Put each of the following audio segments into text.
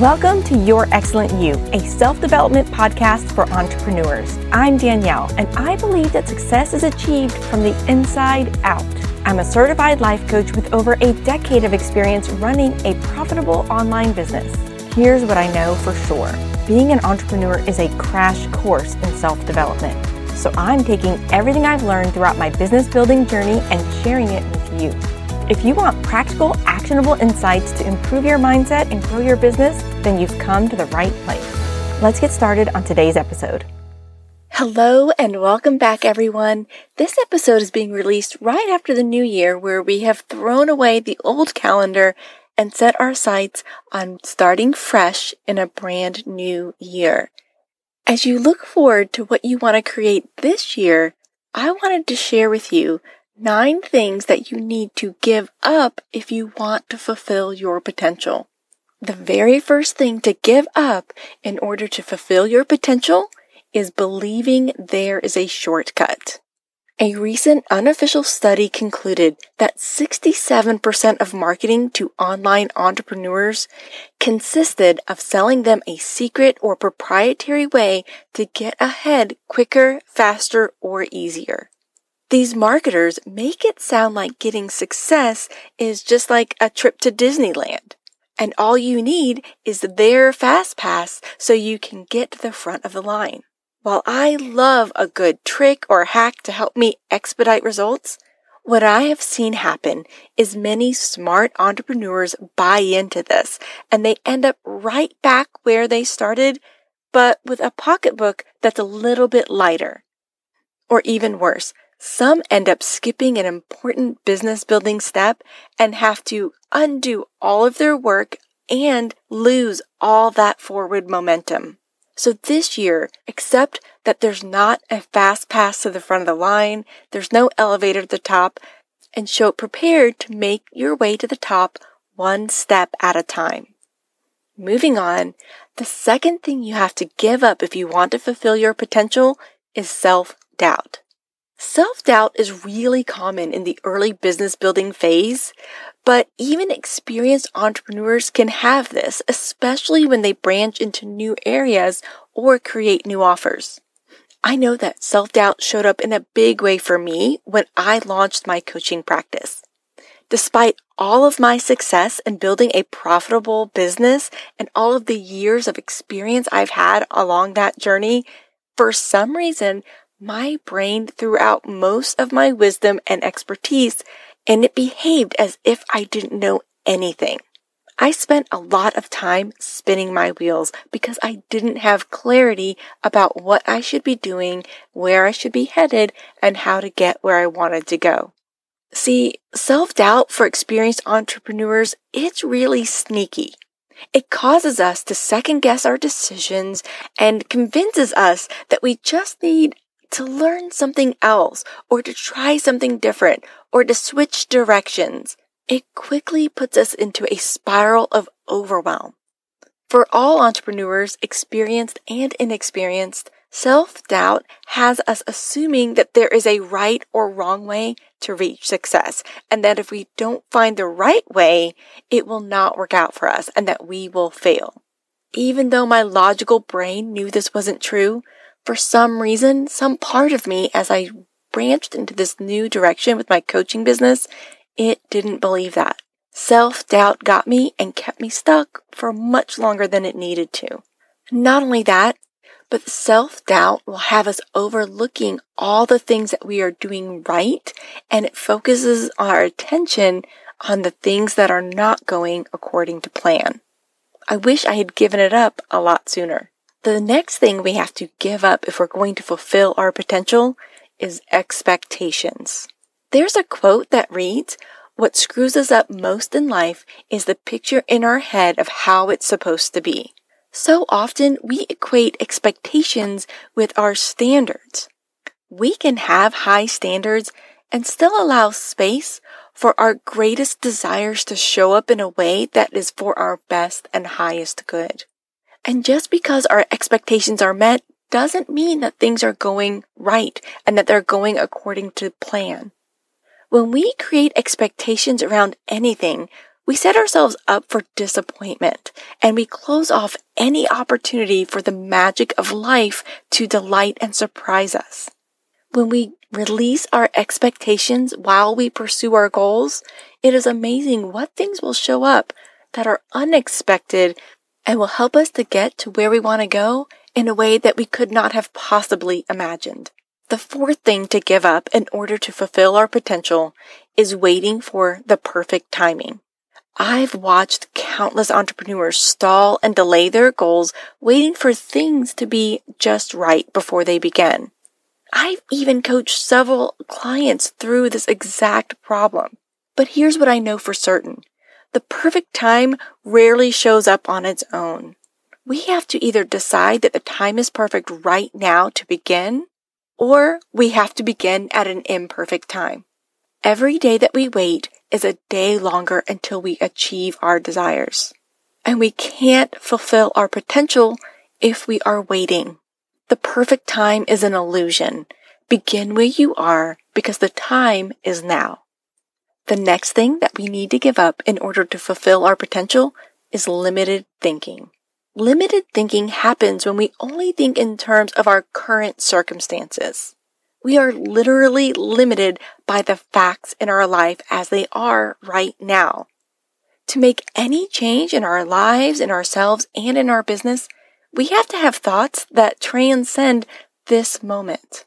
Welcome to Your Excellent You, a self development podcast for entrepreneurs. I'm Danielle, and I believe that success is achieved from the inside out. I'm a certified life coach with over a decade of experience running a profitable online business. Here's what I know for sure being an entrepreneur is a crash course in self development. So I'm taking everything I've learned throughout my business building journey and sharing it with you. If you want practical, actionable insights to improve your mindset and grow your business, then you've come to the right place. Let's get started on today's episode. Hello and welcome back, everyone. This episode is being released right after the new year, where we have thrown away the old calendar and set our sights on starting fresh in a brand new year. As you look forward to what you want to create this year, I wanted to share with you nine things that you need to give up if you want to fulfill your potential. The very first thing to give up in order to fulfill your potential is believing there is a shortcut. A recent unofficial study concluded that 67% of marketing to online entrepreneurs consisted of selling them a secret or proprietary way to get ahead quicker, faster, or easier. These marketers make it sound like getting success is just like a trip to Disneyland. And all you need is their fast pass so you can get to the front of the line. While I love a good trick or hack to help me expedite results, what I have seen happen is many smart entrepreneurs buy into this and they end up right back where they started, but with a pocketbook that's a little bit lighter. Or even worse, some end up skipping an important business building step and have to undo all of their work and lose all that forward momentum. So this year, accept that there's not a fast pass to the front of the line, there's no elevator at the top, and show prepared to make your way to the top one step at a time. Moving on, the second thing you have to give up if you want to fulfill your potential is self doubt. Self doubt is really common in the early business building phase, but even experienced entrepreneurs can have this, especially when they branch into new areas or create new offers. I know that self doubt showed up in a big way for me when I launched my coaching practice. Despite all of my success in building a profitable business and all of the years of experience I've had along that journey, for some reason, my brain threw out most of my wisdom and expertise, and it behaved as if I didn't know anything. I spent a lot of time spinning my wheels because I didn't have clarity about what I should be doing, where I should be headed, and how to get where I wanted to go. See, self-doubt for experienced entrepreneurs, it's really sneaky. It causes us to second guess our decisions and convinces us that we just need to learn something else or to try something different or to switch directions, it quickly puts us into a spiral of overwhelm. For all entrepreneurs, experienced and inexperienced, self-doubt has us assuming that there is a right or wrong way to reach success and that if we don't find the right way, it will not work out for us and that we will fail. Even though my logical brain knew this wasn't true, for some reason, some part of me, as I branched into this new direction with my coaching business, it didn't believe that. Self doubt got me and kept me stuck for much longer than it needed to. Not only that, but self doubt will have us overlooking all the things that we are doing right and it focuses our attention on the things that are not going according to plan. I wish I had given it up a lot sooner. The next thing we have to give up if we're going to fulfill our potential is expectations. There's a quote that reads, what screws us up most in life is the picture in our head of how it's supposed to be. So often we equate expectations with our standards. We can have high standards and still allow space for our greatest desires to show up in a way that is for our best and highest good. And just because our expectations are met doesn't mean that things are going right and that they're going according to plan. When we create expectations around anything, We set ourselves up for disappointment and we close off any opportunity for the magic of life to delight and surprise us. When we release our expectations while we pursue our goals, it is amazing what things will show up that are unexpected and will help us to get to where we want to go in a way that we could not have possibly imagined. The fourth thing to give up in order to fulfill our potential is waiting for the perfect timing. I've watched countless entrepreneurs stall and delay their goals waiting for things to be just right before they begin. I've even coached several clients through this exact problem. But here's what I know for certain. The perfect time rarely shows up on its own. We have to either decide that the time is perfect right now to begin, or we have to begin at an imperfect time. Every day that we wait is a day longer until we achieve our desires. And we can't fulfill our potential if we are waiting. The perfect time is an illusion. Begin where you are because the time is now. The next thing that we need to give up in order to fulfill our potential is limited thinking. Limited thinking happens when we only think in terms of our current circumstances. We are literally limited by the facts in our life as they are right now. To make any change in our lives, in ourselves, and in our business, we have to have thoughts that transcend this moment.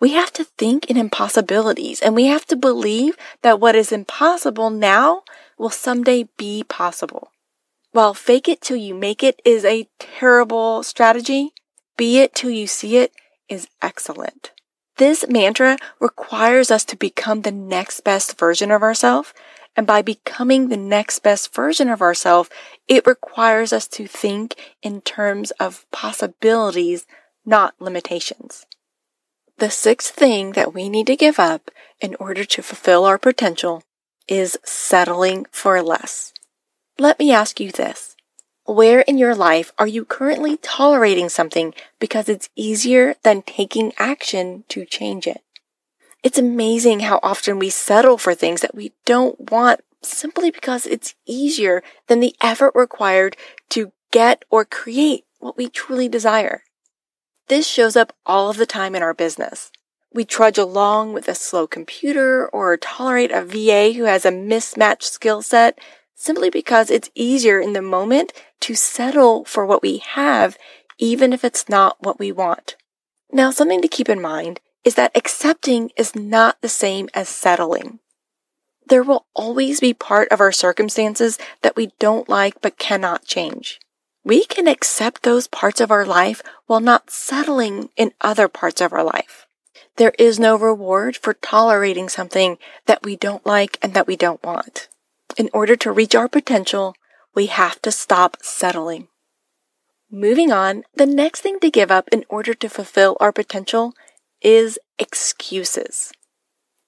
We have to think in impossibilities and we have to believe that what is impossible now will someday be possible. While fake it till you make it is a terrible strategy, be it till you see it is excellent. This mantra requires us to become the next best version of ourselves. And by becoming the next best version of ourselves, it requires us to think in terms of possibilities, not limitations. The sixth thing that we need to give up in order to fulfill our potential is settling for less. Let me ask you this. Where in your life are you currently tolerating something because it's easier than taking action to change it? It's amazing how often we settle for things that we don't want simply because it's easier than the effort required to get or create what we truly desire. This shows up all of the time in our business. We trudge along with a slow computer or tolerate a VA who has a mismatched skill set simply because it's easier in the moment to settle for what we have, even if it's not what we want. Now, something to keep in mind is that accepting is not the same as settling. There will always be part of our circumstances that we don't like but cannot change. We can accept those parts of our life while not settling in other parts of our life. There is no reward for tolerating something that we don't like and that we don't want. In order to reach our potential, we have to stop settling. Moving on, the next thing to give up in order to fulfill our potential is excuses.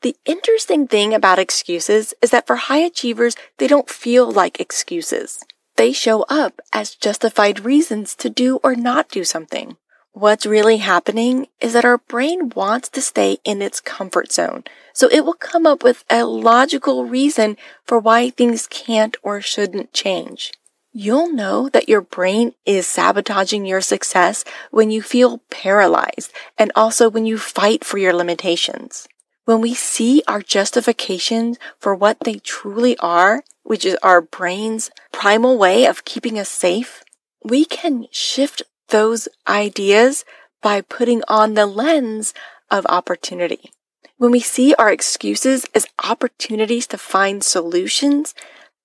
The interesting thing about excuses is that for high achievers, they don't feel like excuses. They show up as justified reasons to do or not do something. What's really happening is that our brain wants to stay in its comfort zone. So it will come up with a logical reason for why things can't or shouldn't change. You'll know that your brain is sabotaging your success when you feel paralyzed and also when you fight for your limitations. When we see our justifications for what they truly are, which is our brain's primal way of keeping us safe, we can shift those ideas by putting on the lens of opportunity. When we see our excuses as opportunities to find solutions,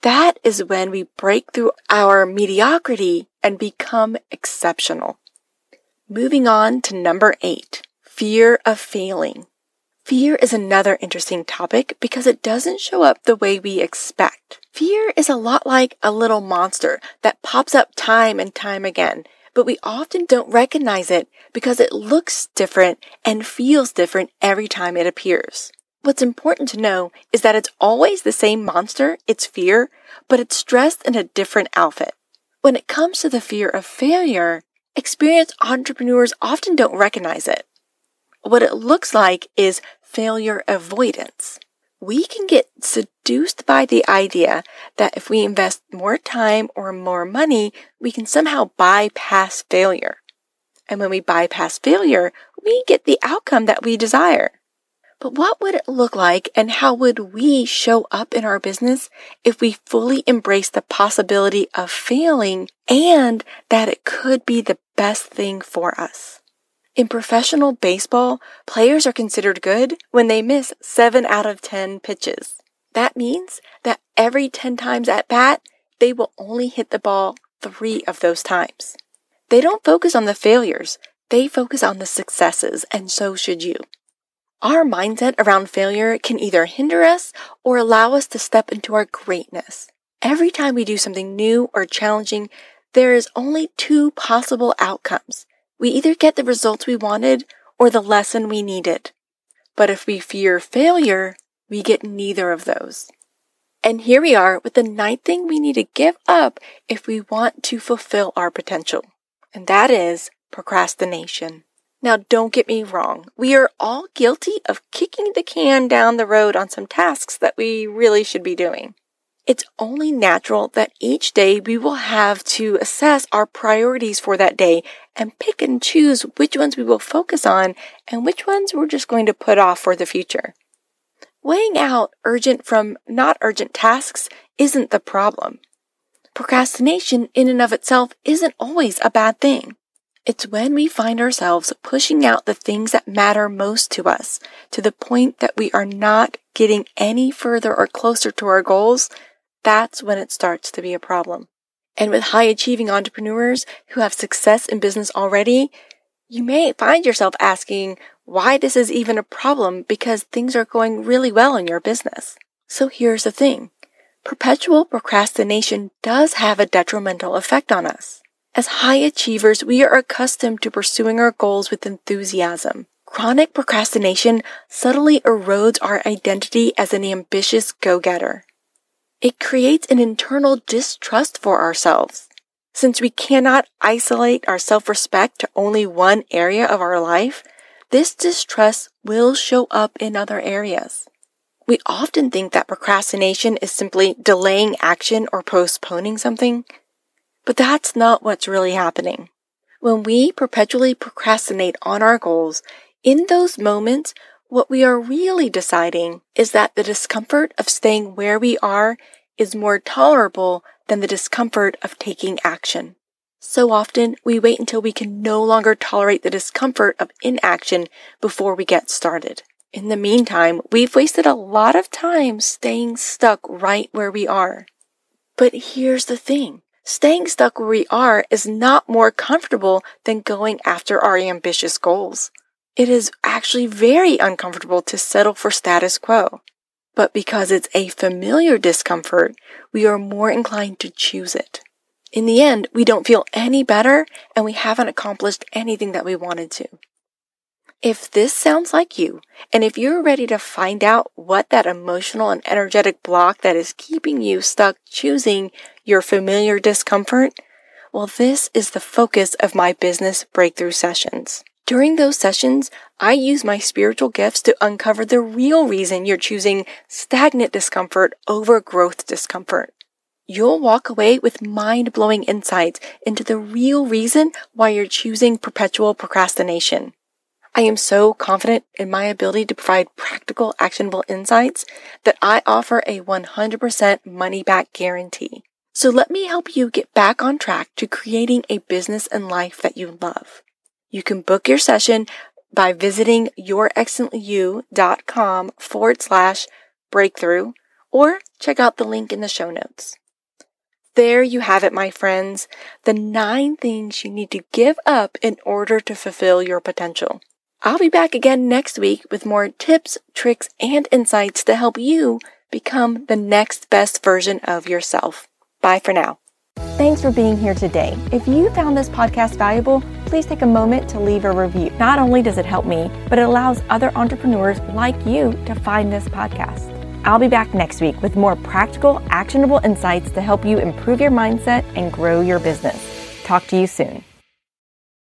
that is when we break through our mediocrity and become exceptional. Moving on to number eight, fear of failing. Fear is another interesting topic because it doesn't show up the way we expect. Fear is a lot like a little monster that pops up time and time again but we often don't recognize it because it looks different and feels different every time it appears. What's important to know is that it's always the same monster, it's fear, but it's dressed in a different outfit. When it comes to the fear of failure, experienced entrepreneurs often don't recognize it. What it looks like is failure avoidance. we can get seduced by the idea that if we invest more time or more money, we can somehow bypass failure. And when we bypass failure, we get the outcome that we desire. But what would it look like and how would we show up in our business if we fully embrace the possibility of failing and that it could be the best thing for us? In professional baseball, players are considered good when they miss 7 out of 10 pitches. That means that every 10 times at bat, they will only hit the ball three of those times. They don't focus on the failures, they focus on the successes, and so should you. Our mindset around failure can either hinder us or allow us to step into our greatness. Every time we do something new or challenging, there is only two possible outcomes. We either get the result we wanted or the lesson we needed. But if we fear failure, we get neither of those. And here we are with the ninth thing we need to give up if we want to fulfill our potential. And that is procrastination. Now, don't get me wrong. We are all guilty of kicking the can down the road on some tasks that we really should be doing. It's only natural that each day we will have to assess our priorities for that day and pick and choose which ones we will focus on and which ones we're just going to put off for the future. Weighing out urgent from not urgent tasks isn't the problem. Procrastination in and of itself isn't always a bad thing. It's when we find ourselves pushing out the things that matter most to us to the point that we are not getting any further or closer to our goals. That's when it starts to be a problem. And with high achieving entrepreneurs who have success in business already, you may find yourself asking why this is even a problem because things are going really well in your business. So here's the thing. Perpetual procrastination does have a detrimental effect on us. As high achievers, we are accustomed to pursuing our goals with enthusiasm. Chronic procrastination subtly erodes our identity as an ambitious go-getter. It creates an internal distrust for ourselves. Since we cannot isolate our self-respect to only one area of our life, this distrust will show up in other areas. We often think that procrastination is simply delaying action or postponing something, but that's not what's really happening. When we perpetually procrastinate on our goals, in those moments, what we are really deciding is that the discomfort of staying where we are is more tolerable than the discomfort of taking action. So often, we wait until we can no longer tolerate the discomfort of inaction before we get started. In the meantime, we've wasted a lot of time staying stuck right where we are. But here's the thing. Staying stuck where we are is not more comfortable than going after our ambitious goals. It is actually very uncomfortable to settle for status quo. But because it's a familiar discomfort, we are more inclined to choose it. In the end, we don't feel any better and we haven't accomplished anything that we wanted to. If this sounds like you, and if you're ready to find out what that emotional and energetic block that is keeping you stuck choosing your familiar discomfort, well, this is the focus of my business breakthrough sessions. During those sessions, I use my spiritual gifts to uncover the real reason you're choosing stagnant discomfort over growth discomfort. You'll walk away with mind blowing insights into the real reason why you're choosing perpetual procrastination. I am so confident in my ability to provide practical, actionable insights that I offer a 100% money back guarantee. So let me help you get back on track to creating a business and life that you love. You can book your session by visiting yourexcellentyou.com forward slash breakthrough or check out the link in the show notes. There you have it, my friends. The nine things you need to give up in order to fulfill your potential. I'll be back again next week with more tips, tricks, and insights to help you become the next best version of yourself. Bye for now. Thanks for being here today. If you found this podcast valuable, please take a moment to leave a review. Not only does it help me, but it allows other entrepreneurs like you to find this podcast. I'll be back next week with more practical, actionable insights to help you improve your mindset and grow your business. Talk to you soon.